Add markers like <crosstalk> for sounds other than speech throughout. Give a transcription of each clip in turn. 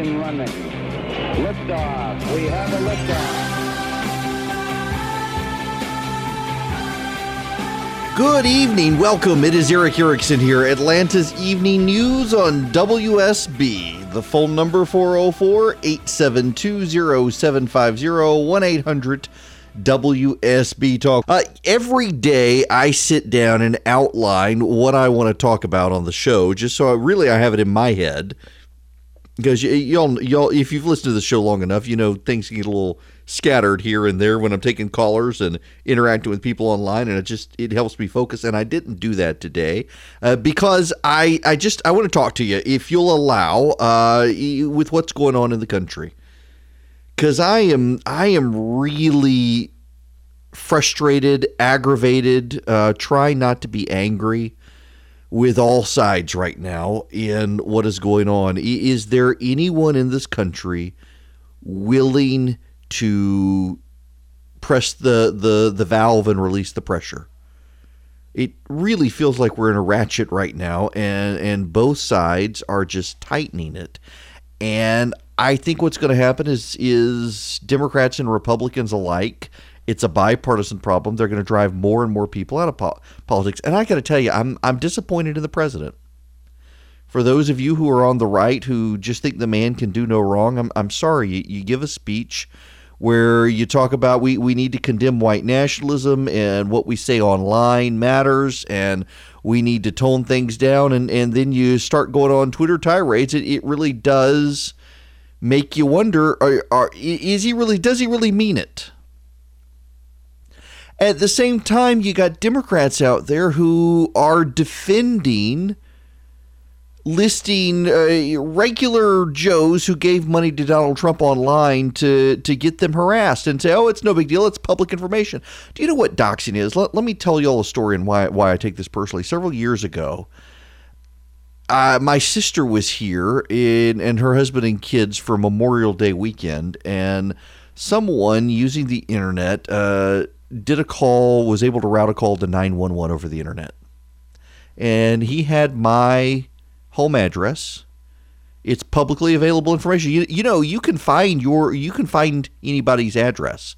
Ignition running. Liftoff. We have a liftoff. Good evening. Welcome. It is Erick Erickson here. Atlanta's Evening News on WSB. The phone number 404 872 0750 1 800 WSB Talk. Uh, every day I sit down and outline what I want to talk about on the show, just so I really I have it in my head. Because y'all, y'all, if you've listened to the show long enough, you know things get a little scattered here and there when I'm taking callers and interacting with people online, and it just it helps me focus. And I didn't do that today uh, because I I just I want to talk to you if you'll allow uh, with what's going on in the country because I am I am really frustrated, aggravated. Uh, try not to be angry with all sides right now in what is going on. Is there anyone in this country willing to press the the the valve and release the pressure? It really feels like we're in a ratchet right now, and and both sides are just tightening it. And I think what's going to happen is is Democrats and Republicans alike. It's a bipartisan problem. They're going to drive more and more people out of po- politics. And I got to tell you, I'm I'm disappointed in the president. For those of you who are on the right who just think the man can do no wrong, I'm I'm sorry. You, you give a speech where you talk about we, we need to condemn white nationalism and what we say online matters and we need to tone things down and, and then you start going on Twitter tirades. It, it really does make you wonder are, are, is he really does he really mean it? At the same time, you got Democrats out there who are defending listing uh, regular Joes who gave money to Donald Trump online to to get them harassed and say, "Oh, it's no big deal. It's public information." Do you know what doxing is? Let, let me tell you all a story and why why I take this personally. Several years ago, uh, my sister was here in, and her husband and kids for Memorial Day weekend, and someone using the internet uh, did a call, was able to route a call to 911 over the internet. And he had my home address. It's publicly available information. You, you know, you can find your you can find anybody's address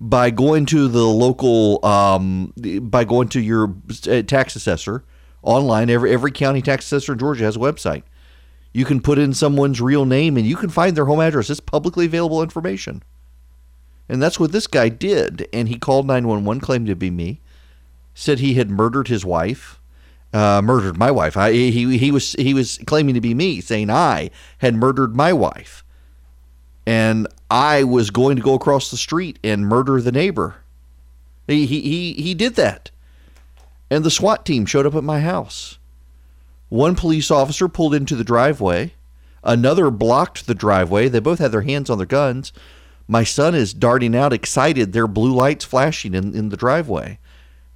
by going to the local um, by going to your uh, tax assessor online. Every every county tax assessor in Georgia has a website. You can put in someone's real name and you can find their home address. It's publicly available information. And that's what this guy did. And he called 911, claimed to be me, said he had murdered his wife, uh, murdered my wife. I, he, he, was, he was claiming to be me, saying I had murdered my wife. And I was going to go across the street and murder the neighbor. He, he, he, he did that. And the SWAT team showed up at my house. One police officer pulled into the driveway. Another blocked the driveway. They both had their hands on their guns. My son is darting out, excited. There are blue lights flashing in, in the driveway.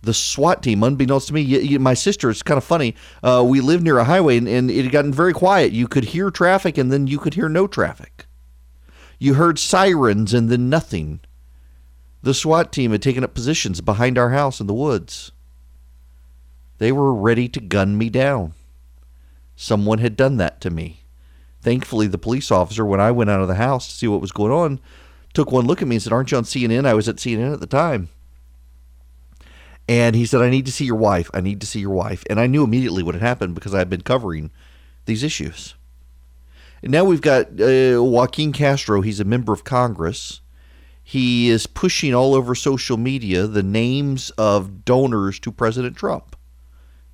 The SWAT team, unbeknownst to me, you, you, my sister, it's kind of funny. Uh, we live near a highway and, and it had gotten very quiet. You could hear traffic and then you could hear no traffic. You heard sirens and then nothing. The SWAT team had taken up positions behind our house in the woods. They were ready to gun me down. Someone had done that to me. Thankfully, the police officer, when I went out of the house to see what was going on, took one look at me and said, Aren't you on CNN? I was at CNN at the time. And he said, I need to see your wife. I need to see your wife. And I knew immediately what had happened because I had been covering these issues. And now we've got uh, Joaquin Castro. He's a member of Congress. He is pushing all over social media the names of donors to President Trump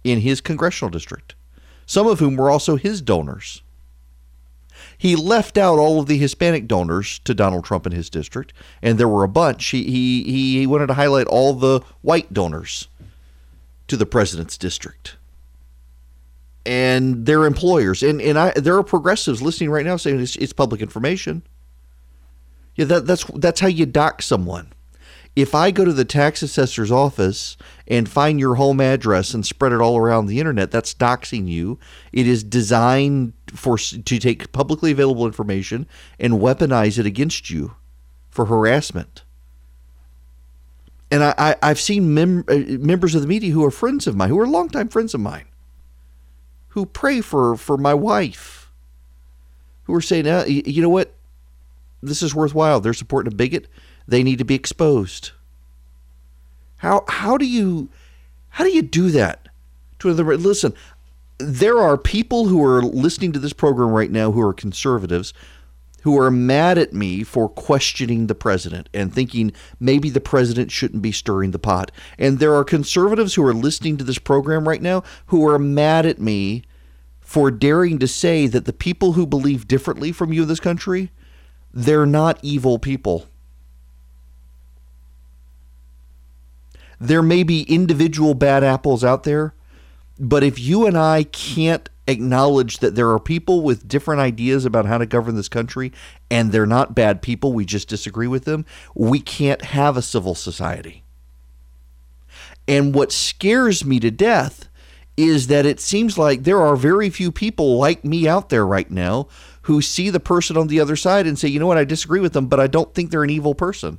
in his congressional district, some of whom were also his donors. He left out all of the Hispanic donors to Donald Trump in his district, and there were a bunch. He, he, he wanted to highlight all the white donors to the president's district and their employers. And, and I, there are progressives listening right now saying it's, it's public information. Yeah, that, that's, that's how you dox someone if I go to the tax assessor's office and find your home address and spread it all around the internet, that's doxing you. It is designed for to take publicly available information and weaponize it against you for harassment. And I, I, have seen mem- uh, members of the media who are friends of mine, who are longtime friends of mine, who pray for, for my wife who are saying, uh, you know what? This is worthwhile. They're supporting a bigot. They need to be exposed. How how do you how do you do that to? Listen, there are people who are listening to this program right now who are conservatives who are mad at me for questioning the president and thinking maybe the president shouldn't be stirring the pot. And there are conservatives who are listening to this program right now who are mad at me for daring to say that the people who believe differently from you in this country, they're not evil people. There may be individual bad apples out there, but if you and I can't acknowledge that there are people with different ideas about how to govern this country and they're not bad people, we just disagree with them, we can't have a civil society. And what scares me to death is that it seems like there are very few people like me out there right now who see the person on the other side and say, you know what, I disagree with them, but I don't think they're an evil person.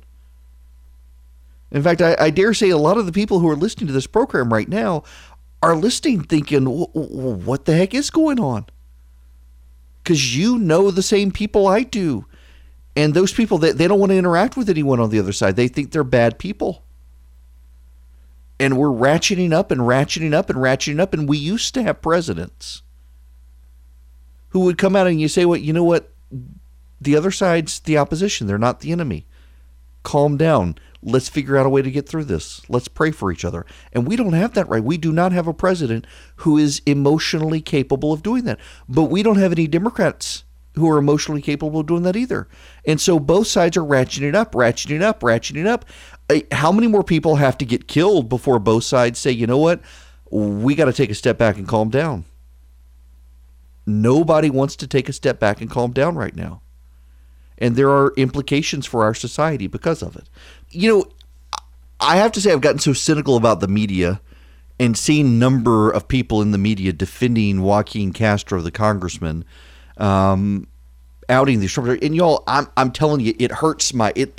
In fact, I, I, dare say a lot of the people who are listening to this program right now are listening thinking, what the heck is going on? Because you know the same people I do. And those people, they, they don't want to interact with anyone on the other side. They think they're bad people and we're ratcheting up and ratcheting up and ratcheting up. And we used to have presidents who would come out and you say, "Well, you know what? The other side's the opposition. They're not the enemy. Calm down. Let's figure out a way to get through this. Let's pray for each other." And we don't have that right. We do not have a president who is emotionally capable of doing that. But we don't have any Democrats who are emotionally capable of doing that either. And so both sides are ratcheting up, ratcheting it up, ratcheting up uh, how many more people have to get killed before both sides say, you know what, we got to take a step back and calm down? Nobody wants to take a step back and calm down right now. And there are implications for our society because of it. You know, I have to say, I've gotten so cynical about the media and seeing number of people in the media defending Joaquin Castro, the congressman, um, outing the Trump and y'all I'm I'm telling you it hurts my it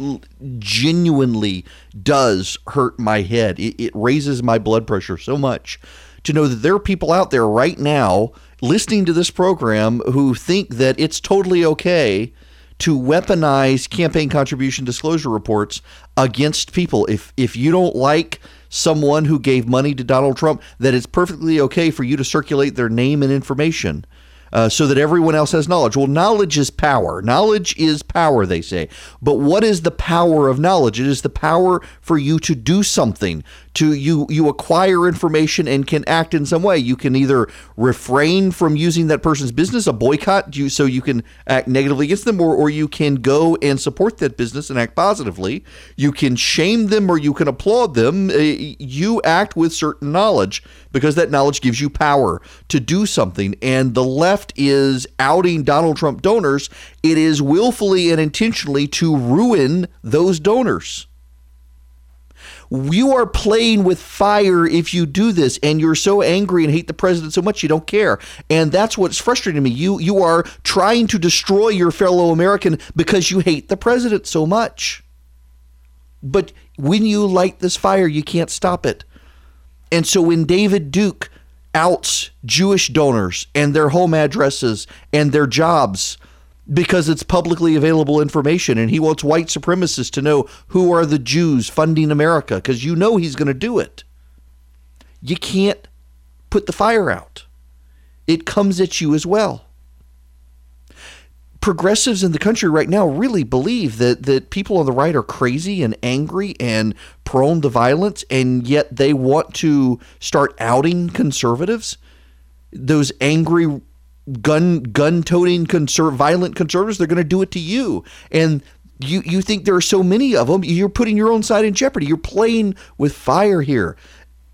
genuinely does hurt my head. It, it raises my blood pressure so much to know that there are people out there right now listening to this program who think that it's totally okay to weaponize campaign contribution disclosure reports against people if if you don't like someone who gave money to Donald Trump that it's perfectly okay for you to circulate their name and information uh, so that everyone else has knowledge. Well, knowledge is power. Knowledge is power, they say. But what is the power of knowledge? It is the power for you to do something, to you you acquire information and can act in some way. You can either refrain from using that person's business, a boycott, you so you can act negatively against them, or or you can go and support that business and act positively. You can shame them or you can applaud them. Uh, you act with certain knowledge because that knowledge gives you power to do something. And the left is outing Donald Trump donors. It is willfully and intentionally to ruin those donors. You are playing with fire if you do this, and you're so angry and hate the president so much you don't care. And that's what's frustrating me. You you are trying to destroy your fellow American because you hate the president so much. But when you light this fire, you can't stop it. And so when David Duke outs Jewish donors and their home addresses and their jobs because it's publicly available information and he wants white supremacists to know who are the Jews funding America because you know he's going to do it. You can't put the fire out. It comes at you as well. Progressives in the country right now really believe that, that people on the right are crazy and angry and prone to violence, and yet they want to start outing conservatives. Those angry gun gun toting violent conservatives they're going to do it to you. And you you think there are so many of them you're putting your own side in jeopardy. You're playing with fire here.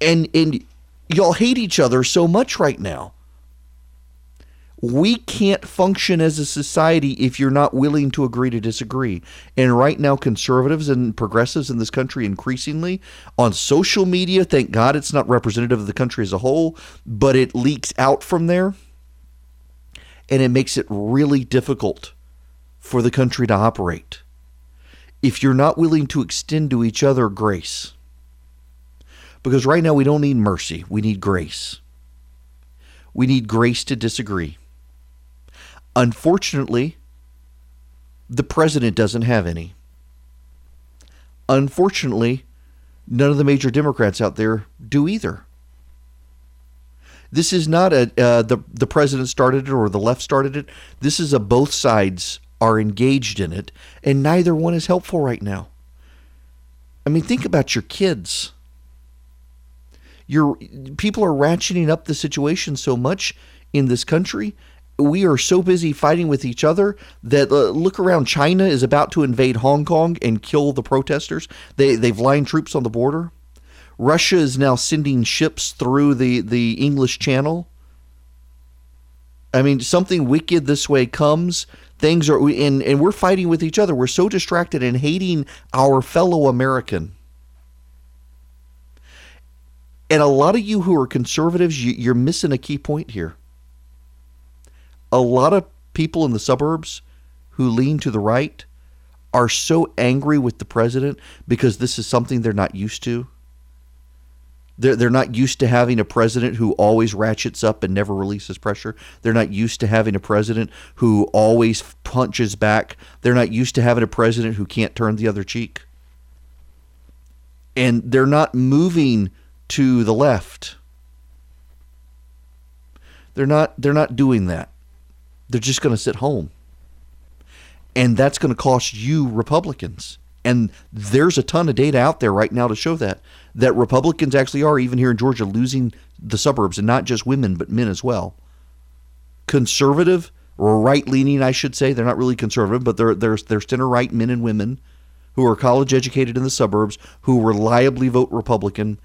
And and y'all hate each other so much right now. We can't function as a society if you're not willing to agree to disagree. And right now, conservatives and progressives in this country increasingly on social media, thank God it's not representative of the country as a whole, but it leaks out from there and it makes it really difficult for the country to operate if you're not willing to extend to each other grace. Because right now we don't need mercy, we need grace. We need grace to disagree. Unfortunately, the president doesn't have any. Unfortunately, none of the major Democrats out there do either. This is not a uh, the the president started it or the left started it. This is a both sides are engaged in it, and neither one is helpful right now. I mean, think about your kids. Your people are ratcheting up the situation so much in this country. We are so busy fighting with each other that uh, look around. China is about to invade Hong Kong and kill the protesters. They they've lined troops on the border. Russia is now sending ships through the, the English Channel. I mean, something wicked this way comes. Things are, and, and we're fighting with each other. We're so distracted and hating our fellow American. And a lot of you who are conservatives, you, you're missing a key point here. A lot of people in the suburbs who lean to the right are so angry with the president because this is something they're not used to they're, they're not used to having a president who always ratchets up and never releases pressure. They're not used to having a president who always punches back. They're not used to having a president who can't turn the other cheek. And they're not moving to the left. They're not they're not doing that. They're just going to sit home. And that's going to cost you Republicans. And there's a ton of data out there right now to show that that Republicans actually are, even here in Georgia, losing the suburbs, and not just women, but men as well. Conservative or right leaning, I should say. They're not really conservative, but they're, they're, they're center right men and women who are college educated in the suburbs, who reliably vote Republican.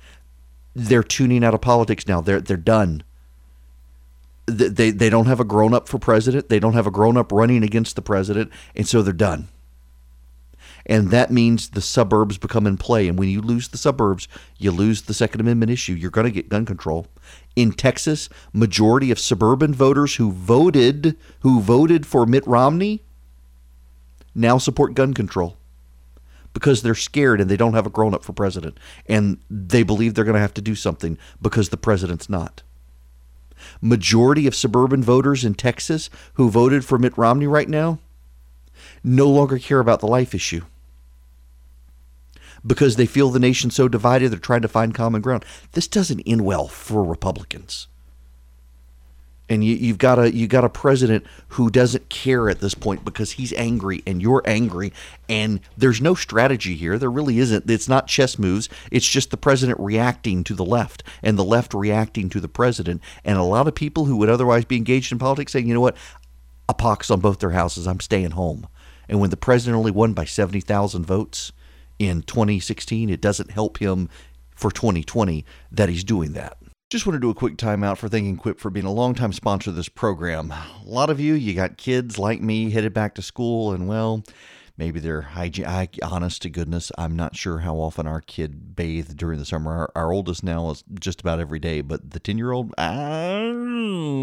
They're tuning out of politics now. They're, they're done. They, they, they don't have a grown up for president. They don't have a grown up running against the president. And so they're done and that means the suburbs become in play. And when you lose the suburbs, you lose the Second Amendment issue. You're going to get gun control. In Texas, majority of suburban voters who voted who voted for Mitt Romney now support gun control because they're scared and they don't have a grown up for president and they believe they're going to have to do something because the president's not. Majority of suburban voters in Texas who voted for Mitt Romney right now no longer care about the life issue because they feel the nation so divided, they're trying to find common ground. This doesn't end well for Republicans. And you, have got a you got a president who doesn't care at this point because he's angry and you're angry, and there's no strategy here. There really isn't. It's not chess moves. It's just the president reacting to the left and the left reacting to the president. And a lot of people who would otherwise be engaged in politics saying, you know what, a pox on both their houses. I'm staying home. And when the president only won by seventy thousand votes, in 2016. It doesn't help him for 2020 that he's doing that. Just want to do a quick timeout for thanking Quip for being a longtime sponsor of this program. A lot of you, you got kids like me headed back to school, and well, maybe they're hygiene. I, honest to goodness, I'm not sure how often our kid bathed during the summer. Our, our oldest now is just about every day, but the 10 year old, ah,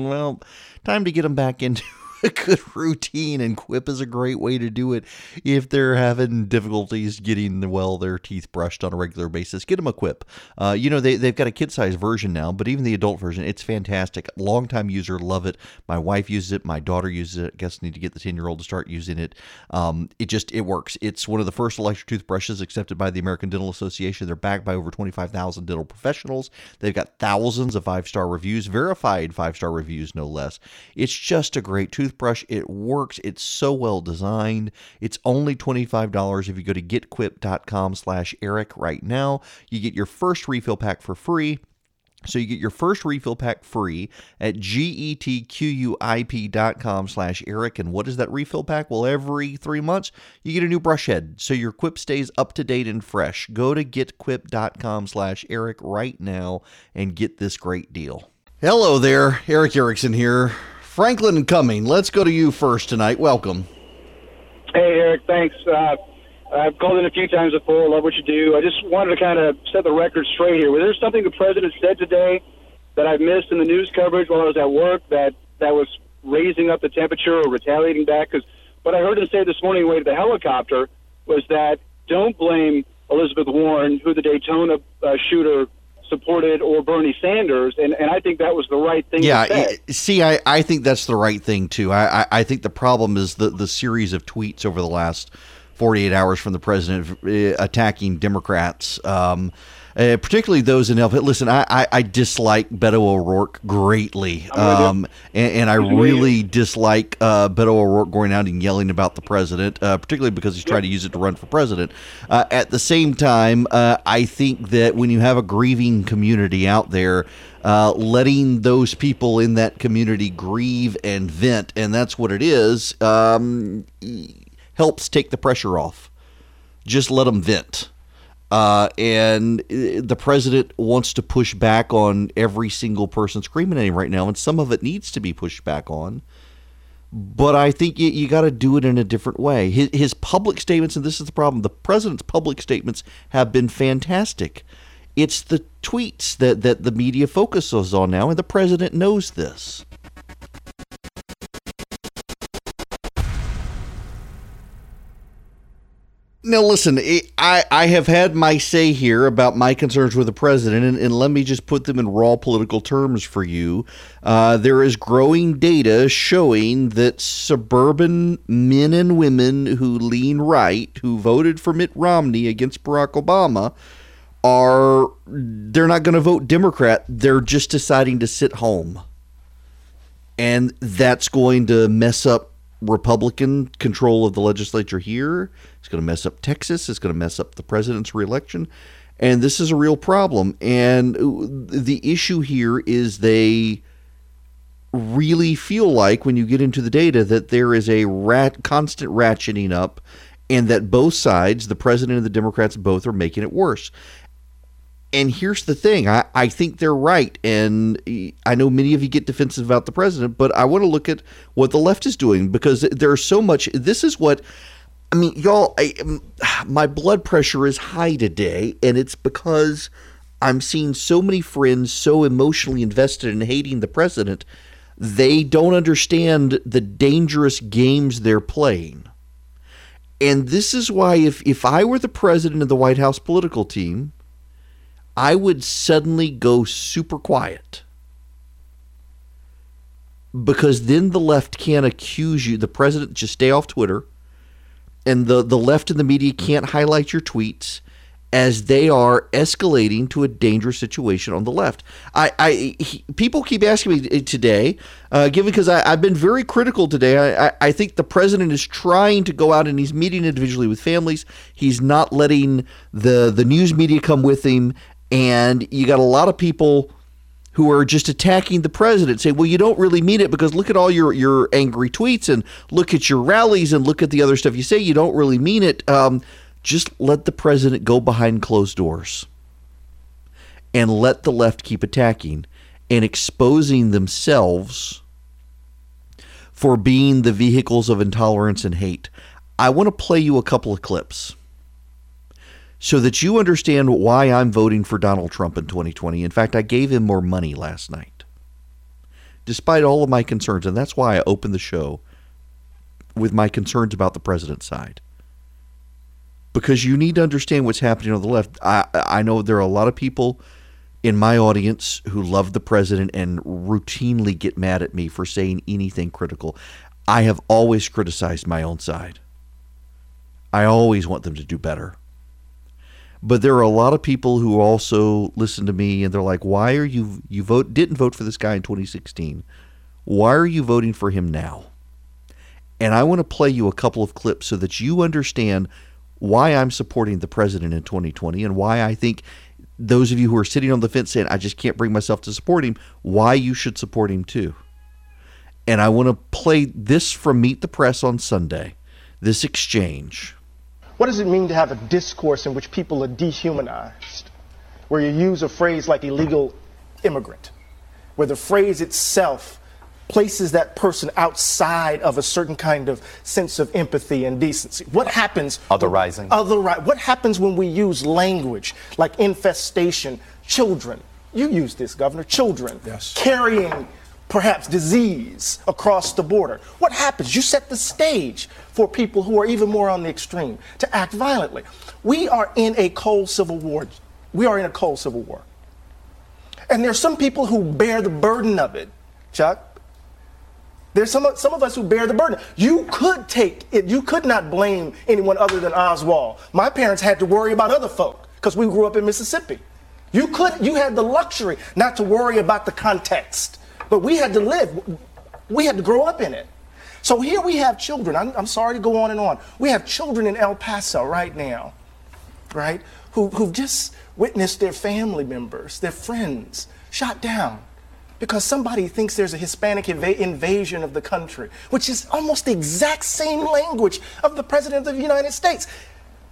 well, time to get them back <laughs> into a <laughs> good routine, and Quip is a great way to do it if they're having difficulties getting well their teeth brushed on a regular basis. Get them a Quip. Uh, you know they they've got a kid size version now, but even the adult version, it's fantastic. Longtime user, love it. My wife uses it. My daughter uses it. I guess need to get the ten year old to start using it. Um, it just it works. It's one of the first electric toothbrushes accepted by the American Dental Association. They're backed by over twenty five thousand dental professionals. They've got thousands of five star reviews, verified five star reviews, no less. It's just a great toothbrush toothbrush. It works. It's so well designed. It's only $25 if you go to getquip.com slash Eric right now. You get your first refill pack for free. So you get your first refill pack free at getquip.com slash Eric. And what is that refill pack? Well, every three months, you get a new brush head. So your quip stays up to date and fresh. Go to getquip.com slash Eric right now and get this great deal. Hello there, Erick Erickson here. Franklin Cumming, let's go to you first tonight. Welcome. Hey, Eric. Thanks. Uh, I've called in a few times before. Love what you do. I just wanted to kind of set the record straight here. Was there something the president said today that I missed in the news coverage while I was at work that that was raising up the temperature or retaliating back? Because what I heard him say this morning way to the helicopter was that don't blame Elizabeth Warren, who the Daytona uh, shooter supported or Bernie Sanders, and, and I think that was the right thing. Yeah, see, I, I think that's the right thing too. I, I, I think the problem is the the series of tweets over the last 48 hours from the president uh, attacking Democrats. Um, uh, particularly those in Elf. Listen, I, I, I dislike Beto O'Rourke greatly, um, and, and, I really dislike uh, Beto O'Rourke going out and yelling about the president, uh, particularly because he's trying to use it to run for president. Uh, at the same time, uh, I think that when you have a grieving community out there, uh, letting those people in that community grieve and vent, and that's what it is, um, helps take the pressure off. Just let them vent. Uh, and uh, the president wants to push back on every single person screaming at him right now, and some of it needs to be pushed back on. But I think you, you got to do it in a different way. His, his public statements, and this is the problem the president's public statements have been fantastic. It's the tweets that, that the media focuses on now, and the president knows this. Now, listen, I, I have had my say here about my concerns with the president, and, and let me just put them in raw political terms for you. Uh, there is growing data showing that suburban men and women who lean right, who voted for Mitt Romney against Barack Obama, are they're not going to vote Democrat. They're just deciding to sit home. And that's going to mess up Republican control of the legislature here. It's going to mess up Texas. It's going to mess up the president's reelection. And this is a real problem. And uh, the issue here is they really feel like, when you get into the data, that there is a rat, constant ratcheting up and that both sides, the president and the Democrats, both are making it worse. And here's the thing I, I think they're right. And I know many of you get defensive about the president, but I want to look at what the left is doing because there's so much. This is what. I mean, y'all, I, um, my blood pressure is high today, and it's because I'm seeing so many friends so emotionally invested in hating the president, they don't understand the dangerous games they're playing. And this is why, if, if I were the president of the White House political team, I would suddenly go super quiet. Because then the left can't accuse you. The president just stay off Twitter, and the, the left and the media can't highlight your tweets as they are escalating to a dangerous situation on the left. I, I he, people keep asking me today, uh, given because I've been very critical today. I, I, I think the president is trying to go out and he's meeting individually with families. He's not letting the the news media come with him, and you got a lot of people who are just attacking the president say well you don't really mean it because look at all your your angry tweets and look at your rallies and look at the other stuff you say. You don't really mean it. Um, just let the president go behind closed doors and let the left keep attacking and exposing themselves for being the vehicles of intolerance and hate. I want to play you a couple of clips so that you understand why I'm voting for Donald Trump in 2020. In fact, I gave him more money last night, despite all of my concerns. And that's why I opened the show with my concerns about the president's side. Because you need to understand what's happening on the left. I, I know there are a lot of people in my audience who love the president and routinely get mad at me for saying anything critical. I have always criticized my own side. I always want them to do better. But there are a lot of people who also listen to me and they're like, "Why are you you vote didn't vote for this guy in 2016? Why are you voting for him now?" And I want to play you a couple of clips so that you understand why I'm supporting the president in 2020 and why I think those of you who are sitting on the fence saying, I just can't bring myself to support him, why you should support him too. And I want to play this from Meet the Press on Sunday, this exchange. What does it mean to have a discourse in which people are dehumanized, where you use a phrase like illegal immigrant, where the phrase itself places that person outside of a certain kind of sense of empathy and decency. What happens? Otherizing. Other, what happens when we use language like infestation, children? You use this, Governor. Children yes. carrying perhaps disease across the border. What happens? You set the stage for people who are even more on the extreme to act violently. We are in a cold civil war. We are in a cold civil war. And there's some people who bear the burden of it, Chuck. There's some, some of us who bear the burden. You could take it, you could not blame anyone other than Oswald. My parents had to worry about other folk because we grew up in Mississippi. You could, you had the luxury not to worry about the context, but we had to live, we had to grow up in it. So here we have children. I'm, I'm sorry to go on and on. We have children in El Paso right now, right, who, who've just witnessed their family members, their friends, shot down because somebody thinks there's a Hispanic inv- invasion of the country, which is almost the exact same language of the President of the United States.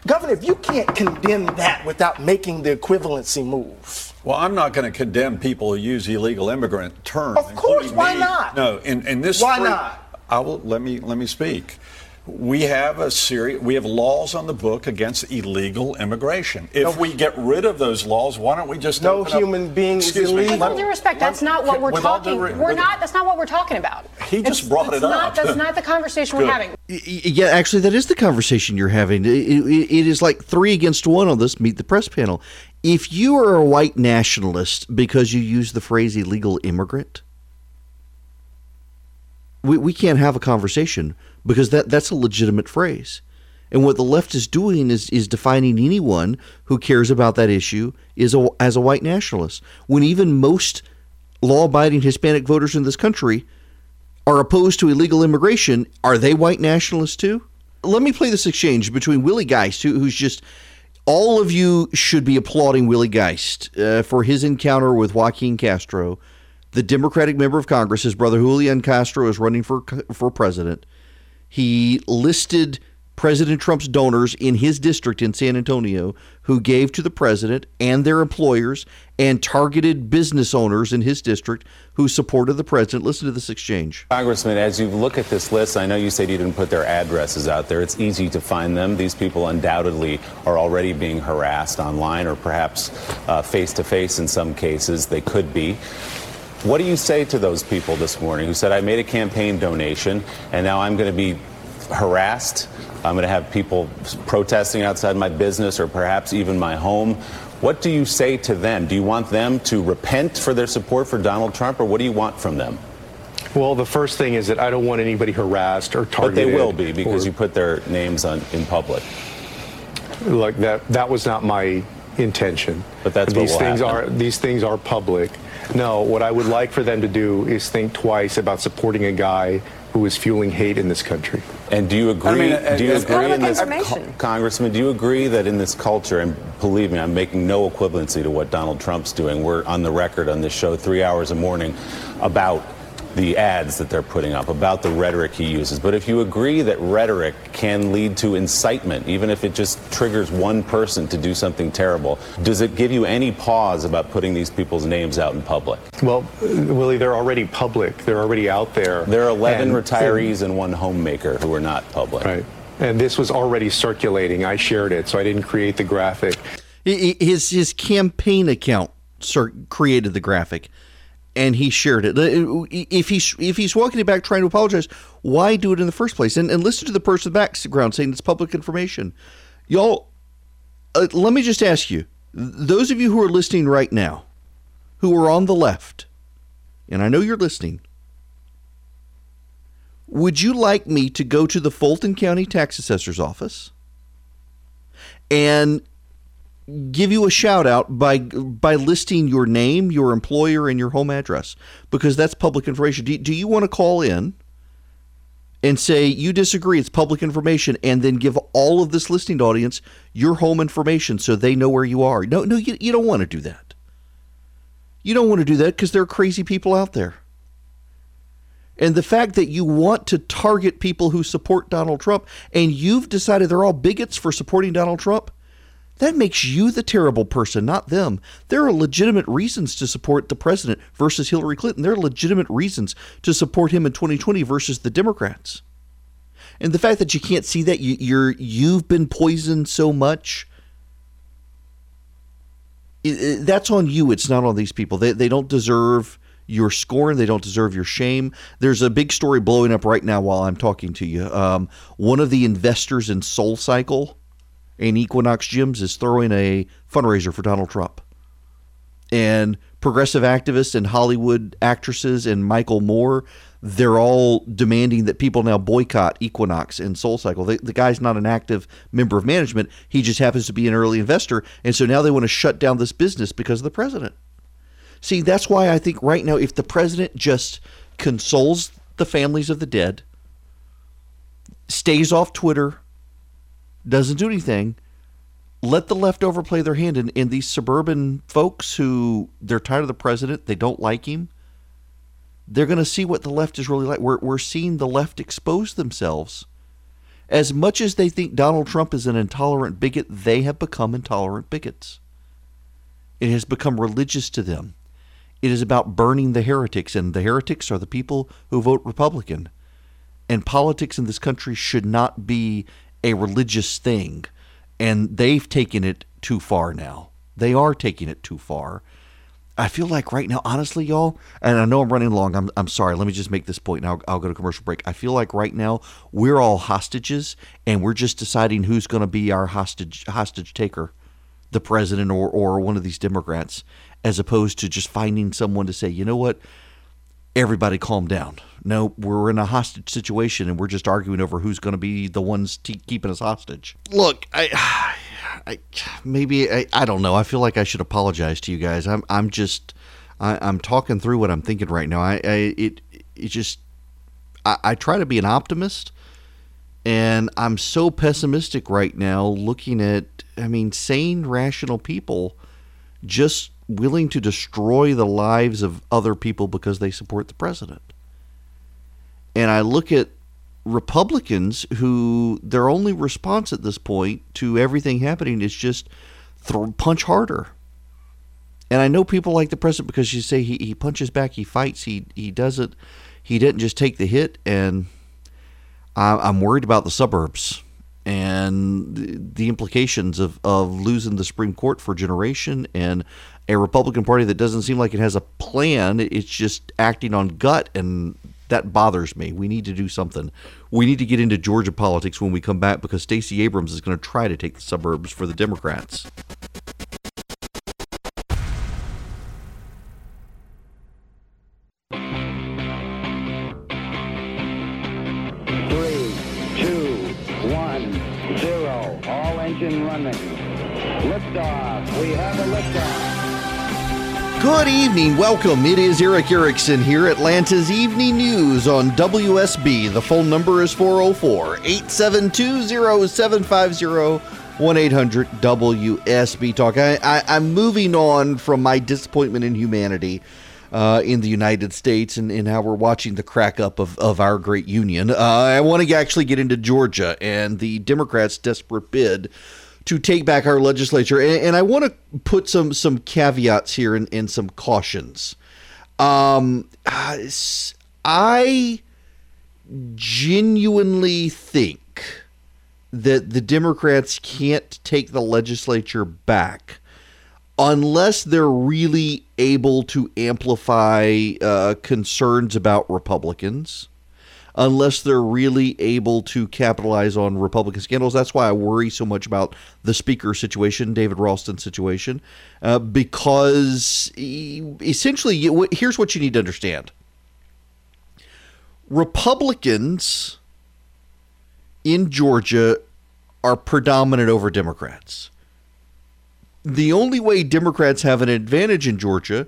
Governor, if you can't condemn that without making the equivalency move. Well, I'm not going to condemn people who use illegal immigrant terms. Of course, why me. not? No, in, in this. Why free- not? I will let me let me speak. We have a series. We have laws on the book against illegal immigration. If we get rid of those laws, why don't we just No open up- human being is Excuse me. With all due respect, that's not what we're With all due talking. re- We're not. That's not what we're talking about. He just It's- brought it's it not, up. That's not the conversation we're having. Y- y- Yeah, actually, that is the conversation you're having. It, it- it is like three against one on this Meet the Press panel. If you are a white nationalist because you use the phrase illegal immigrant, we, we can't have a conversation because that, that's a legitimate phrase. And what the left is doing is, is defining anyone who cares about that issue is a, as a white nationalist. When even most law abiding Hispanic voters in this country are opposed to illegal immigration, are they white nationalists too? Let me play this exchange between Willie Geist, who, who's just all of you should be applauding Willie Geist uh, for his encounter with Joaquin Castro, the Democratic member of Congress. His brother Julian Castro is running for for president. He listed President Trump's donors in his district in San Antonio who gave to the president and their employers and targeted business owners in his district who supported the president. Listen to this exchange. Congressman, as you look at this list, I know you said you didn't put their addresses out there. It's easy to find them. These people undoubtedly are already being harassed online or perhaps face to face in some cases. They could be. What do you say to those people this morning who said, I made a campaign donation and now I'm going to be harassed? I'm going to have people protesting outside my business or perhaps even my home. What do you say to them? Do you want them to repent for their support for Donald Trump or what do you want from them? Well, the first thing is that I don't want anybody harassed or targeted. But they will be because or- you put their names on in public. like that. That was not my intention. But that's these things happen. are these things are public. No, what I would like for them to do is think twice about supporting a guy who is fueling hate in this country. And do you agree? I mean, uh, do you agree in this, information. Congressman? Do you agree that in this culture, and believe me, I'm making no equivalency to what Donald Trump's doing. We're on the record on this show three hours a morning about the ads that they're putting up, about the rhetoric he uses. But if you agree that rhetoric can lead to incitement, even if it just triggers one person to do something terrible, does it give you any pause about putting these people's names out in public? Well, uh, Willie, they're already public. They're already out there. There are 11 And- retirees and one homemaker who are not public. Right. And this was already circulating. I shared it, so I didn't create the graphic. I- I- His his campaign account cir- created the graphic, and he shared it. Uh, If he's if he's walking it back trying to apologize, why do it in the first place? And, and listen to the person background saying it's public information. Y'all, uh, let me just ask you: those of you who are listening right now, who are on the left, and I know you're listening. Would you like me to go to the Fulton County Tax Assessor's office and give you a shout out by by listing your name, your employer, and your home address because that's public information. Do, do you want to call in and say you disagree? It's public information, and then give all of this listening audience your home information so they know where you are. No, no, you, you don't want to do that. You don't want to do that because there are crazy people out there. And the fact that you want to target people who support Donald Trump and you've decided they're all bigots for supporting Donald Trump, that makes you the terrible person, not them. There are legitimate reasons to support the president versus Hillary Clinton. There are legitimate reasons to support him in 2020 versus the Democrats. And the fact that you can't see that you, you're you've been poisoned so much, that's on you. It's not on these people. They they don't deserve your scorn. They don't deserve your shame. There's a big story blowing up right now while I'm talking to you. Um, one of the investors in SoulCycle and Equinox Gyms is throwing a fundraiser for Donald Trump. And progressive activists and Hollywood actresses and Michael Moore, they're all demanding that people now boycott Equinox and SoulCycle. The, the guy's not an active member of management. He just happens to be an early investor. And so now they want to shut down this business because of the president. See, that's why I think right now, if the president just consoles the families of the dead, stays off Twitter, doesn't do anything, let the left overplay their hand. And, and these suburban folks who they're tired of the president, they don't like him, they're going to see what the left is really like. We're, we're seeing the left expose themselves. As much as they think Donald Trump is an intolerant bigot, they have become intolerant bigots. It has become religious to them. It is about burning the heretics, and the heretics are the people who vote Republican. And politics in this country should not be a religious thing. And they've taken it too far now. They are taking it too far. I feel like right now, honestly, y'all, and I know I'm running long. I'm, I'm sorry. Let me just make this point, and I'll, I'll go to commercial break. I feel like right now we're all hostages, and we're just deciding who's going to be our hostage hostage taker, the president or or one of these Democrats, as opposed to just finding someone to say, you know what, everybody calm down. No, we're in a hostage situation, and we're just arguing over who's going to be the ones keeping us hostage. Look, I. <sighs> I, maybe I, I don't know. I feel like I should apologize to you guys. I'm I'm just I, I'm talking through what I'm thinking right now. I, I it it just I, I try to be an optimist, and I'm so pessimistic right now. Looking at I mean sane, rational people just willing to destroy the lives of other people because they support the president. And I look at Republicans who their only response at this point to everything happening is just throw, punch harder. And I know people like the president because you say he, he punches back, he fights, he he doesn't he didn't just take the hit. And I, I'm worried about the suburbs and the, implications of, of losing the Supreme Court for generation and a Republican Party that doesn't seem like it has a plan. It's just acting on gut and that bothers me. We need to do something. We need to get into Georgia politics when we come back because Stacey Abrams is going to try to take the suburbs for the Democrats. Good evening. Welcome. It is Erick Erickson here, Atlanta's Evening News on WSB. The phone number is 404 872 0750 1 800 WSB Talk. I, I'm moving on from my disappointment in humanity. Uh, in the United States and, and how we're watching the crack up of, of our great union. Uh, I want to actually get into Georgia and the Democrats' desperate bid to take back our legislature. And, and I want to put some some caveats here and, and some cautions. Um, I genuinely think that the Democrats can't take the legislature back unless they're really able to amplify uh, concerns about Republicans unless they're really able to capitalize on Republican scandals. That's why I worry so much about the speaker situation, David Ralston situation, uh, because essentially, here's what you need to understand Republicans in Georgia are predominant over Democrats. The only way Democrats have an advantage in Georgia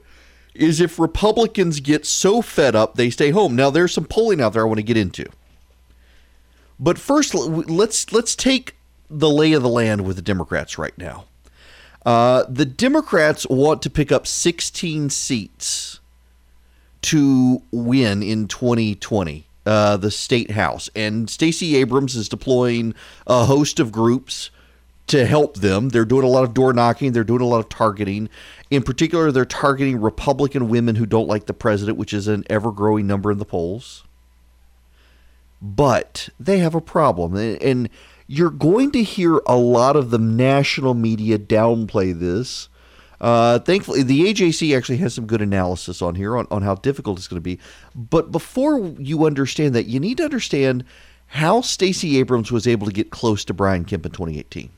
is if Republicans get so fed up they stay home. Now there's some polling out there I want to get into. But first let's let's take the lay of the land with the Democrats right now. Uh, the Democrats want to pick up 16 seats to win in 2020, uh, the state house, and Stacey Abrams is deploying a host of groups to help them. They're doing a lot of door knocking, they're doing a lot of targeting. In particular, they're targeting Republican women who don't like the president, which is an ever growing number in the polls. But they have a problem. And you're going to hear a lot of the national media downplay this. Uh, thankfully, the AJC actually has some good analysis on here on, on how difficult it's going to be. But before you understand that, you need to understand how Stacey Abrams was able to get close to Brian Kemp in 2018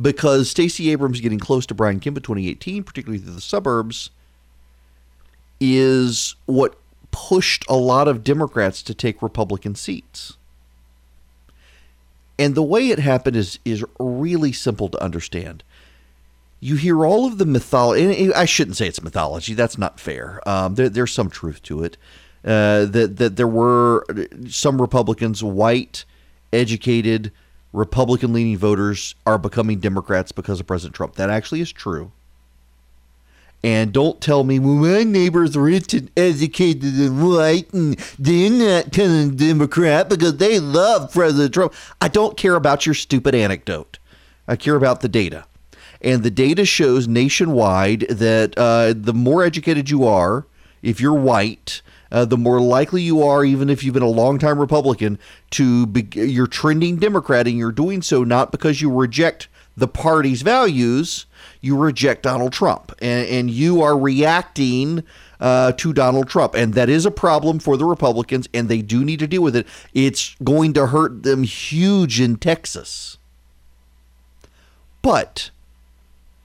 because Stacey Abrams getting close to Brian Kemp in 2018, particularly through the suburbs, is what pushed a lot of Democrats to take Republican seats. And the way it happened is is really simple to understand. You hear all of the mythology. I shouldn't say it's mythology. That's not fair. Um, there, there's some truth to it. Uh, that that there were some Republicans, white, educated, Republican-leaning voters, are becoming Democrats because of President Trump. That actually is true. And don't tell me, well, my neighbor's are rich and educated and white, and they're not of Democrat because they love President Trump. I don't care about your stupid anecdote. I care about the data. And the data shows nationwide that uh, the more educated you are, if you're white, uh, the more likely you are, even if you've been a longtime Republican, to be, you're trending Democrat, and you're doing so not because you reject the party's values, you reject Donald Trump, and, and you are reacting uh, to Donald Trump, and that is a problem for the Republicans, and they do need to deal with it. It's going to hurt them huge in Texas, but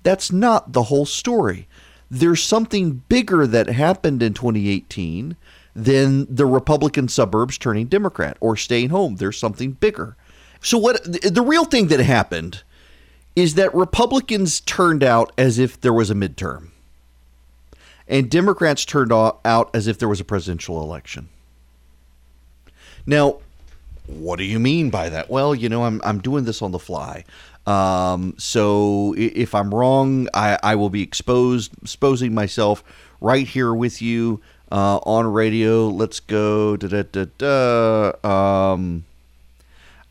that's not the whole story. There's something bigger that happened in 2018 than the Republican suburbs turning Democrat or staying home. There's something bigger. So what the real thing that happened is that Republicans turned out as if there was a midterm, and Democrats turned out as if there was a presidential election. Now, what do you mean by that? Well, you know, I'm I'm doing this on the fly. Um, so if I'm wrong, I, I will be exposed, exposing myself right here with you uh, on radio. Let's go. Da, da, da, da. Um,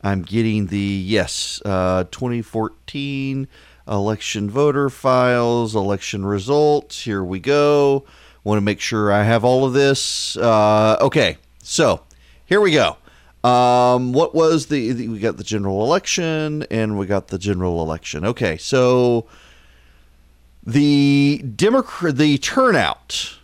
I'm getting the yes, uh, 2014 election voter files, election results. Here we go. Want to make sure I have all of this. Uh, okay, so here we go. Um, what was the, the, we got the general election and we got the general election. Okay, so the Democrat the turnout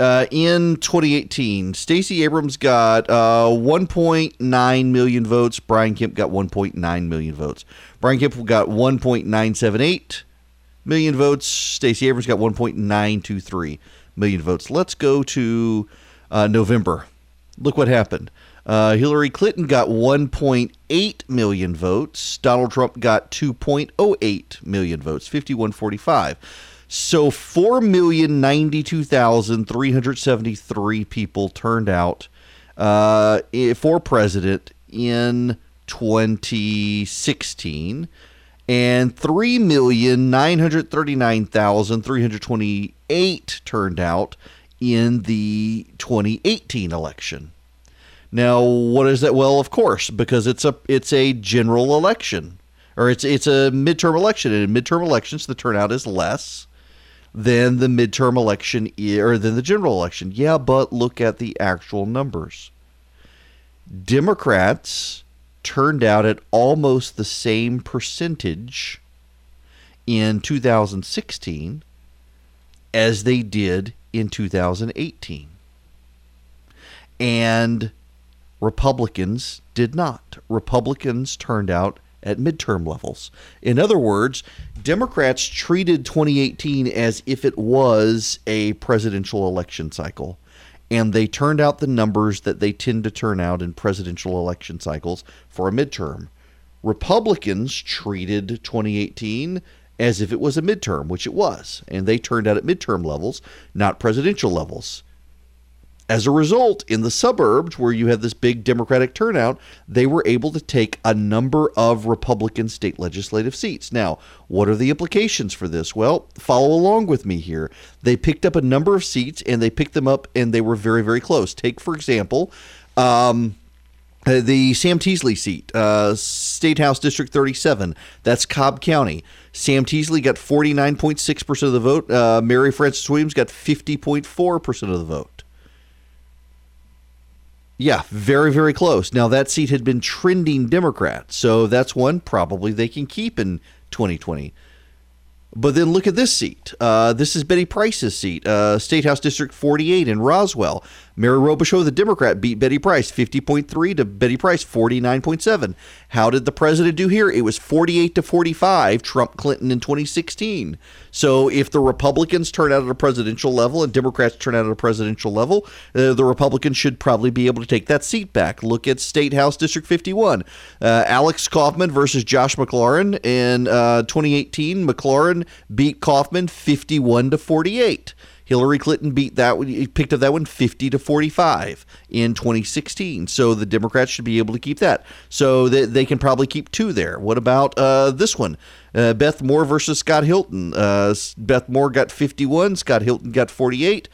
uh, in 2018, Stacey Abrams got uh, 1.9 million votes. Brian Kemp got 1.9 million votes. Brian Kemp got 1.978 million votes. Stacey Abrams got 1.923 million votes. Let's go to uh, November. Look what happened. Uh, Hillary Clinton got 1.8 million votes. Donald Trump got 2.08 million votes, 5145. So 4,092,373 people turned out uh, for president in 2016 and 3,939,328 turned out in the 2018 election. Now, what is that? Well, of course, because it's a it's a general election, or it's it's a midterm election, and in midterm elections the turnout is less than the midterm election or than the general election. Yeah, but look at the actual numbers. Democrats turned out at almost the same percentage in 2016 as they did in 2018. And Republicans did not. Republicans turned out at midterm levels. In other words, Democrats treated 2018 as if it was a presidential election cycle. And they turned out the numbers that they tend to turn out in presidential election cycles for a midterm. Republicans treated 2018 as if it was a midterm, which it was. And they turned out at midterm levels, not presidential levels. As a result, in the suburbs where you had this big Democratic turnout, they were able to take a number of Republican state legislative seats. Now, what are the implications for this? Well, follow along with me here. They picked up a number of seats and they picked them up and they were very, very close. Take, for example, um, uh, the Sam Teasley seat, uh, State House District 37, that's Cobb County. Sam Teasley got 49.6% of the vote. Uh, Mary Frances Williams got 50.4% of the vote. Yeah, very, very close. Now, that seat had been trending Democrat, so that's one probably they can keep in 2020. But then look at this seat. Uh, this is Betty Price's seat, uh, State House District 48 in Roswell. Mary Robichaud, the Democrat, beat Betty Price 50.3 to Betty Price 49.7. How did the president do here? It was 48 to 45, Trump Clinton in 2016. So if the Republicans turn out at a presidential level and Democrats turn out at a presidential level, uh, the Republicans should probably be able to take that seat back. Look at State House District 51. Uh, Alex Kaufman versus Josh McLaurin in uh, 2018. McLaurin beat Kaufman 51 to 48. Hillary Clinton beat that one, picked up that one 50 to 45 in 2016. So the Democrats should be able to keep that. So they, they can probably keep two there. What about uh, this one? Uh, Beth Moore versus Scott Hilton. Uh, Beth Moore got 51, Scott Hilton got 48.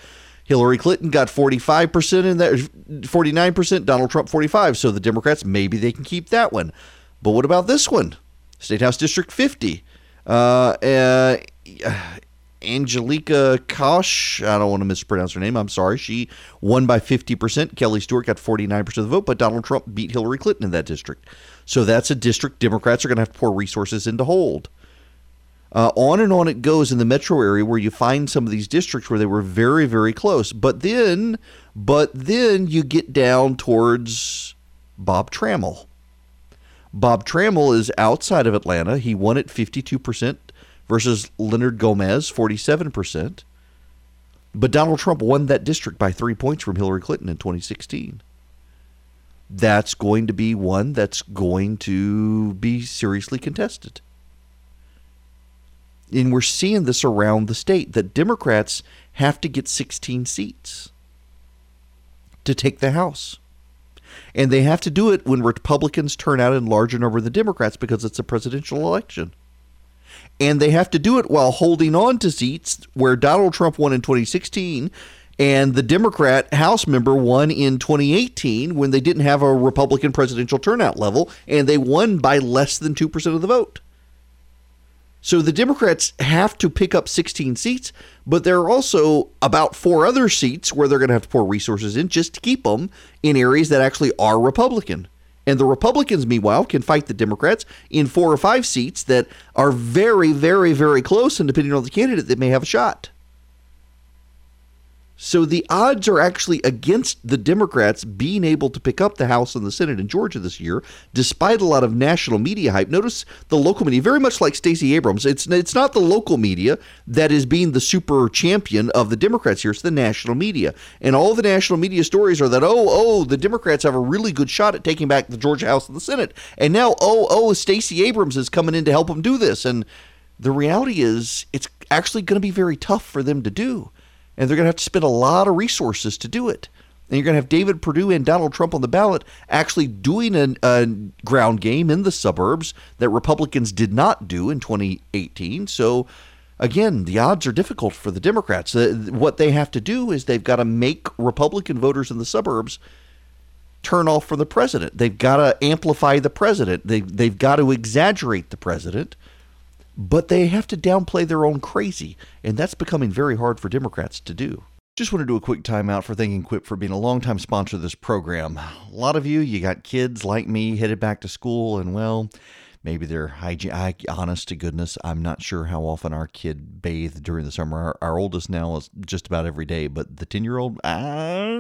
Hillary Clinton got 45% in that 49%, Donald Trump 45. So the Democrats maybe they can keep that one. But what about this one? State House District 50. Uh, uh, Angelika Kausche, I don't want to mispronounce her name. I'm sorry. She won by 50%. Kelly Stewart got 49% of the vote, but Donald Trump beat Hillary Clinton in that district. So that's a district Democrats are going to have to pour resources into hold. Uh, on and on it goes in the metro area where you find some of these districts where they were very, very close. But then, but then you get down towards Bob Trammell. Bob Trammell is outside of Atlanta. He won at 52% versus Leonard Gomez, 47%. But Donald Trump won that district by three points from Hillary Clinton in 2016. That's going to be one that's going to be seriously contested. And we're seeing this around the state that Democrats have to get 16 seats to take the House. And they have to do it when Republicans turn out in larger number than Democrats because it's a presidential election and they have to do it while holding on to seats where Donald Trump won in 2016 and the Democrat House member won in 2018 when they didn't have a Republican presidential turnout level and they won by less than 2% of the vote. So the Democrats have to pick up 16 seats, but there are also about four other seats where they're going to have to pour resources in just to keep them in areas that actually are Republican. And the Republicans, meanwhile, can fight the Democrats in four or five seats that are very, very, very close, and depending on the candidate, they may have a shot. So the odds are actually against the Democrats being able to pick up the House and the Senate in Georgia this year, despite a lot of national media hype. Notice the local media, very much like Stacey Abrams. It's it's not the local media that is being the super champion of the Democrats here. It's the national media, and all the national media stories are that oh oh the Democrats have a really good shot at taking back the Georgia House and the Senate, and now oh oh Stacey Abrams is coming in to help them do this, and the reality is it's actually going to be very tough for them to do and they're going to have to spend a lot of resources to do it. And you're going to have David Perdue and Donald Trump on the ballot actually doing a, a, ground game in the suburbs that Republicans did not do in 2018. So, again, the odds are difficult for the Democrats. What they have to do is they've got to make Republican voters in the suburbs turn off from the president. They've got to amplify the president. They, they've got to exaggerate the president but they have to downplay their own crazy, and that's becoming very hard for Democrats to do. Just want to do a quick timeout for thanking Quip for being a longtime sponsor of this program. A lot of you, you got kids like me headed back to school, and well, maybe they're hygiene. I, honest to goodness, I'm not sure how often our kid bathed during the summer. Our, our oldest now is just about every day, but the 10 year old, ah,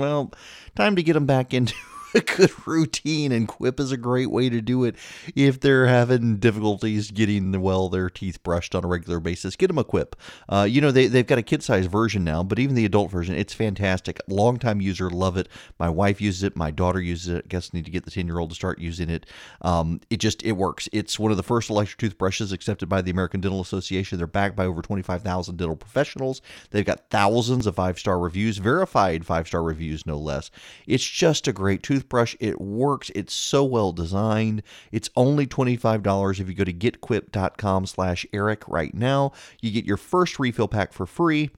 well, time to get them back <laughs> into a <laughs> good routine, and Quip is a great way to do it. If they're having difficulties getting well their teeth brushed on a regular basis, get them a Quip. Uh, you know they they've got a kid size version now, but even the adult version, it's fantastic. Longtime user, love it. My wife uses it. My daughter uses it. I guess need to get the ten year old to start using it. Um, it just it works. It's one of the first electric toothbrushes accepted by the American Dental Association. They're backed by over twenty five thousand dental professionals. They've got thousands of five star reviews, verified five star reviews, no less. It's just a great toothbrush toothbrush. It works. It's so well designed. It's only $25 if you go to getquip.com slash Eric right now. You get your first refill pack for free.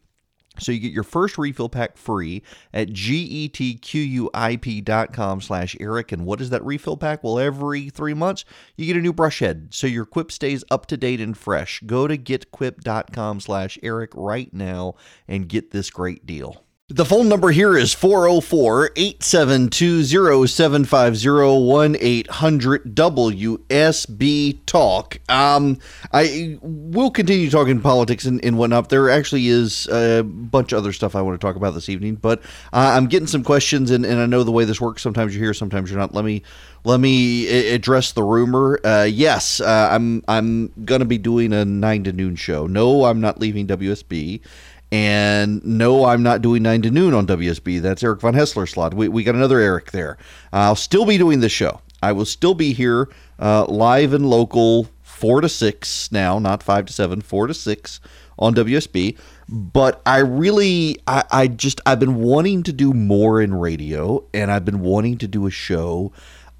So you get your first refill pack free at getquip.com slash Eric. And what is that refill pack? Well, every three months, you get a new brush head. So your quip stays up to date and fresh. Go to getquip.com slash Eric right now and get this great deal. The phone number here is 404 872 0750 800 WSB Talk. Um, I will continue talking politics and, and whatnot. There actually is a bunch of other stuff I want to talk about this evening, but uh, I'm getting some questions, and, and I know the way this works. Sometimes you're here, sometimes you're not. Let me let me address the rumor. Uh, yes, uh, I'm I'm gonna be doing a nine to noon show. No, I'm not leaving WSB. And no, I'm not doing 9 to noon on WSB. That's Erick Von Haessler's slot. We, we got another Eric there. I'll still be doing this show. I will still be here uh, live and local 4 to 6 now, not 5 to 7, 4 to 6 on WSB. But I really, I, I just, I've been wanting to do more in radio and I've been wanting to do a show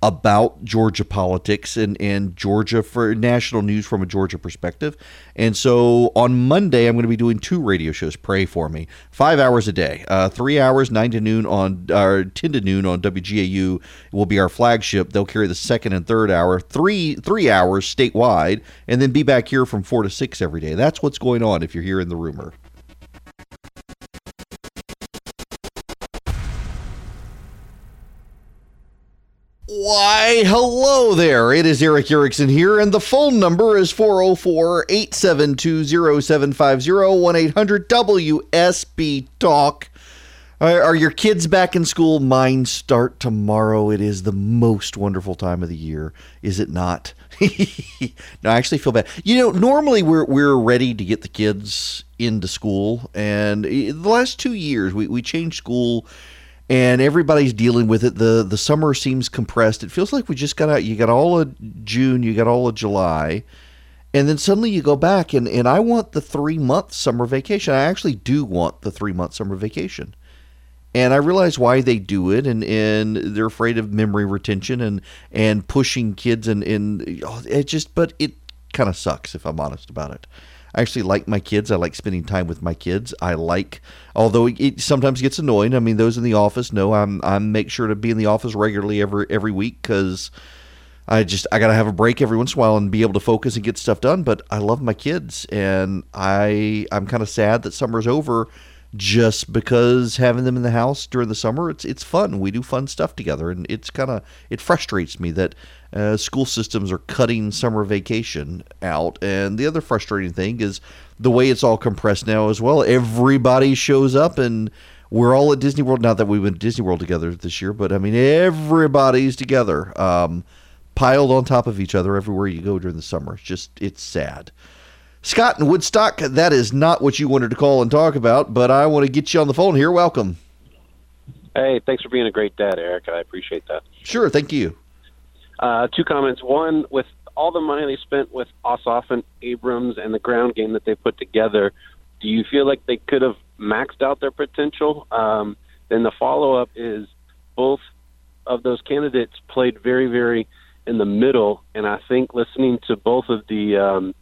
about Georgia politics and, and Georgia for national news from a Georgia perspective. And so on Monday, I'm going to be doing two radio shows. Pray for me. Five hours a day, uh, three hours, nine to noon on, or 10 to noon on WGAU will be our flagship. They'll carry the second and third hour, three, three hours statewide, and then be back here from four to six every day. That's what's going on if you're here in the rumor. Why, hello there. It is Erick Erickson here, and the phone number is 404 872 0750 1 800 WSB Talk. Are, your kids back in school? Mine start tomorrow. It is the most wonderful time of the year, is it not? <laughs> no, I actually feel bad. You know, normally we're we're ready to get the kids into school, and eh, the last two years we, we changed school and everybody's dealing with it. the The summer seems compressed. It feels like we just got out. You got all of June, you got all of July, and then suddenly you go back. and And I want the three month summer vacation. I actually do want the three month summer vacation, and I realize why they do it, and and they're afraid of memory retention and and pushing kids, and and oh, it just. But it kind of sucks if I'm honest about it. I actually like my kids. I like spending time with my kids. I like, although it sometimes gets annoying. I mean, those in the office know I'm I make sure to be in the office regularly every every week because I just I gotta have a break every once in a while and be able to focus and get stuff done. But I love my kids, and I I'm kind of sad that summer's over just because having them in the house during the summer it's it's fun we do fun stuff together and it's kind of it frustrates me that uh, school systems are cutting summer vacation out and the other frustrating thing is the way it's all compressed now as well everybody shows up and we're all at disney world not that we went to disney world together this year but i mean everybody's together um, piled on top of each other everywhere you go during the summer it's just it's sad Scott in Woodstock, that is not what you wanted to call and talk about, but I want to get you on the phone here. Welcome. Hey, thanks for being a great dad, Eric. I appreciate that. Sure, thank you. Uh, two comments. One, with all the money they spent with Ossoff and Abrams and the ground game that they put together, do you feel like they could have maxed out their potential? Um, then the follow up is both of those candidates played very, very in the middle, and I think listening to both of the um,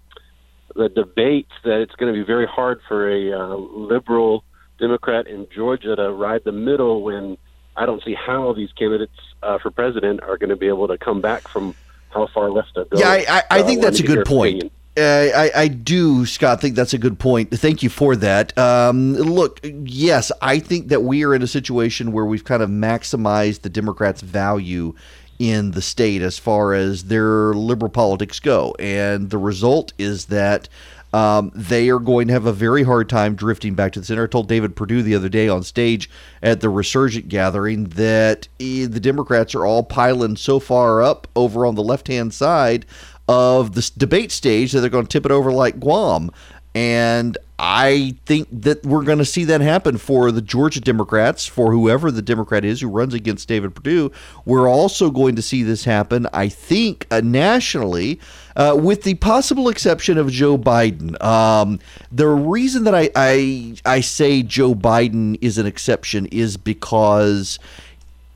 the debate that it's going to be very hard for a uh, liberal Democrat in Georgia to ride the middle when I don't see how these candidates uh, for president are going to be able to come back from how far left going. Yeah, I, I, I think that's a good point. Uh, I, I do, Scott, think that's a good point. Thank you for that. Um, look, yes, I think that we are in a situation where we've kind of maximized the Democrats' value in the state as far as their liberal politics go. And the result is that um, they are going to have a very hard time drifting back to the center. I told David Perdue the other day on stage at the Resurgent gathering that eh, the Democrats are all piling so far up over on the left hand side of the debate stage that they're going to tip it over like Guam. And I think that we're going to see that happen for the Georgia Democrats, for whoever the Democrat is who runs against David Perdue. We're also going to see this happen, I think, uh, nationally, uh, with the possible exception of Joe Biden. Um, the reason that I, I I say Joe Biden is an exception is because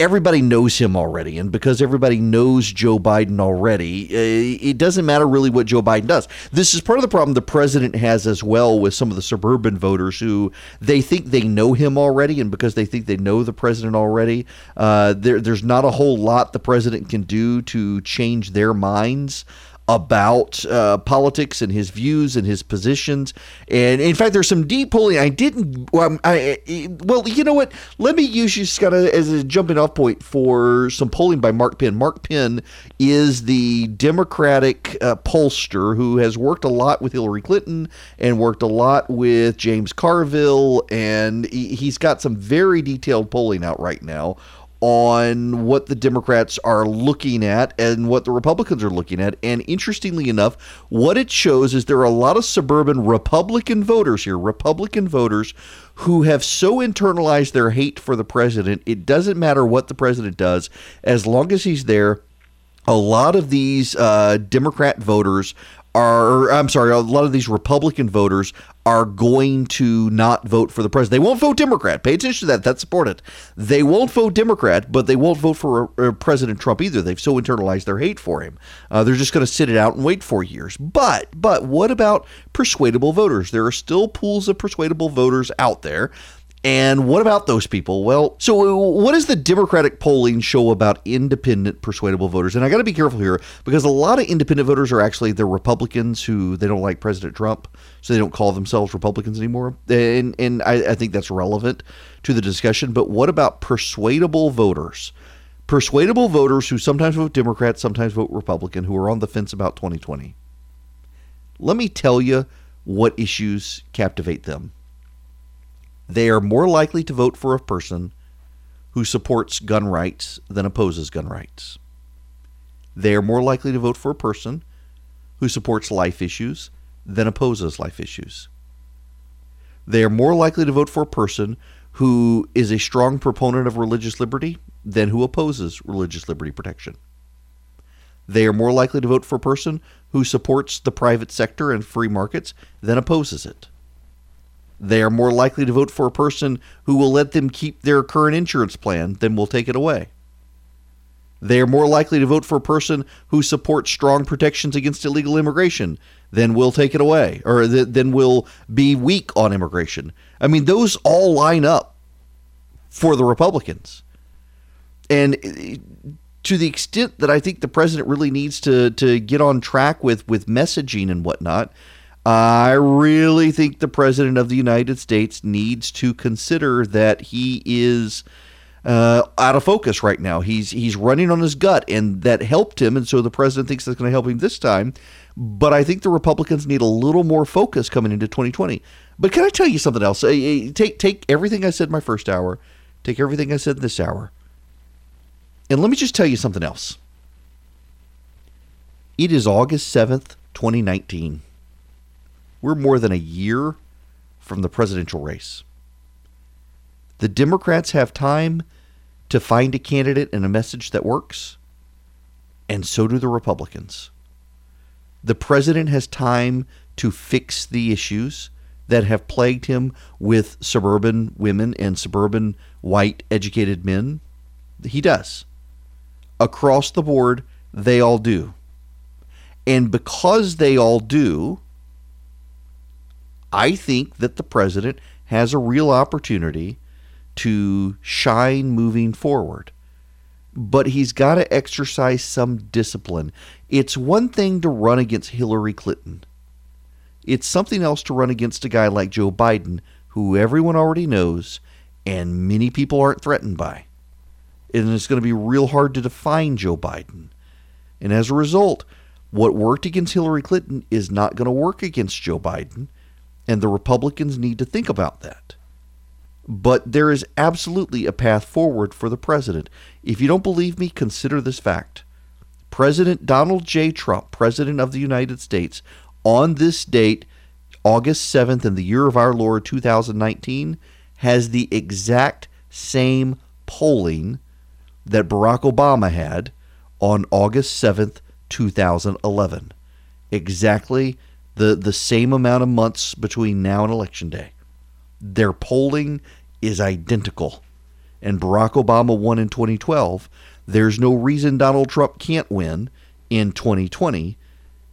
everybody knows him already. And because everybody knows Joe Biden already, uh, it doesn't matter really what Joe Biden does. This is part of the problem the president has as well with some of the suburban voters who they think they know him already. And because they think they know the president already, uh, there, there's not a whole lot the president can do to change their minds about uh, politics and his views and his positions. And in fact, there's some deep polling. I didn't. Well, I, well you know what? Let me use you kind of as a jumping off point for some polling by Mark Penn. Mark Penn is the Democratic uh, pollster who has worked a lot with Hillary Clinton and worked a lot with James Carville, and he, he's got some very detailed polling out right now on what the Democrats are looking at and what the Republicans are looking at. And interestingly enough, what it shows is there are a lot of suburban Republican voters here, Republican voters who have so internalized their hate for the president, it doesn't matter what the president does, as long as he's there. A lot of these uh, Democrat voters are I'm sorry, a lot of these Republican voters are going to not vote for the president. They won't vote Democrat. Pay attention to that. That's important. They won't vote Democrat, but they won't vote for uh, President Trump either. They've so internalized their hate for him. Uh, they're just going to sit it out and wait four years. But but what about persuadable voters? There are still pools of persuadable voters out there and what about those people? Well, so uh, what does the Democratic polling show about independent persuadable voters? And I got to be careful here because a lot of independent voters are actually the Republicans who they don't like President Trump, so they don't call themselves Republicans anymore. And and I, I think that's relevant to the discussion. But what about persuadable voters? Persuadable voters who sometimes vote Democrat, sometimes vote Republican, who are on the fence about 2020. Let me tell you what issues captivate them they are more likely to vote for a person who supports gun rights than opposes gun rights. They are more likely to vote for a person who supports life issues than opposes life issues. They are more likely to vote for a person who is a strong proponent of religious liberty than who opposes religious liberty protection. They are more likely to vote for a person who supports the private sector and free markets than opposes it. They are more likely to vote for a person who will let them keep their current insurance plan than will take it away. They are more likely to vote for a person who supports strong protections against illegal immigration than will take it away or th- than will be weak on immigration. I mean, those all line up for the Republicans. And eh, to the extent that I think the president really needs to to get on track with with messaging and whatnot, I really think the President of the United States needs to consider that he is uh, out of focus right now. He's he's running on his gut, and that helped him, and so the president thinks that's going to help him this time. But I think the Republicans need a little more focus coming into 2020. But can I tell you something else? Take take everything I said my first hour, take everything I said this hour, and let me just tell you something else. It is August 7th, 2019. We're more than a year from the presidential race. The Democrats have time to find a candidate and a message that works, and so do the Republicans. The president has time to fix the issues that have plagued him with suburban women and suburban white educated men. He does. Across the board, they all do. And because they all do, I think that the president has a real opportunity to shine moving forward. But he's got to exercise some discipline. It's one thing to run against Hillary Clinton. It's something else to run against a guy like Joe Biden, who everyone already knows and many people aren't threatened by. And it's going to be real hard to define Joe Biden. And as a result, what worked against Hillary Clinton is not going to work against Joe Biden. And the Republicans need to think about that. But there is absolutely a path forward for the president. If you don't believe me, consider this fact. President Donald J. Trump, President of the United States, on this date, August 7th, in the year of our Lord 2019, has the exact same polling that Barack Obama had on August 7th, 2011. Exactly the the same amount of months between now and election day. Their polling is identical. And Barack Obama won in 2012. There's no reason Donald Trump can't win in 2020.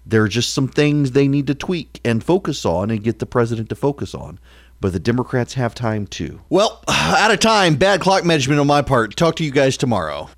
There are just some things they need to tweak and focus on and get the president to focus on. But the Democrats have time too. Well, <sighs> out of time. Bad clock management on my part. Talk to you guys tomorrow.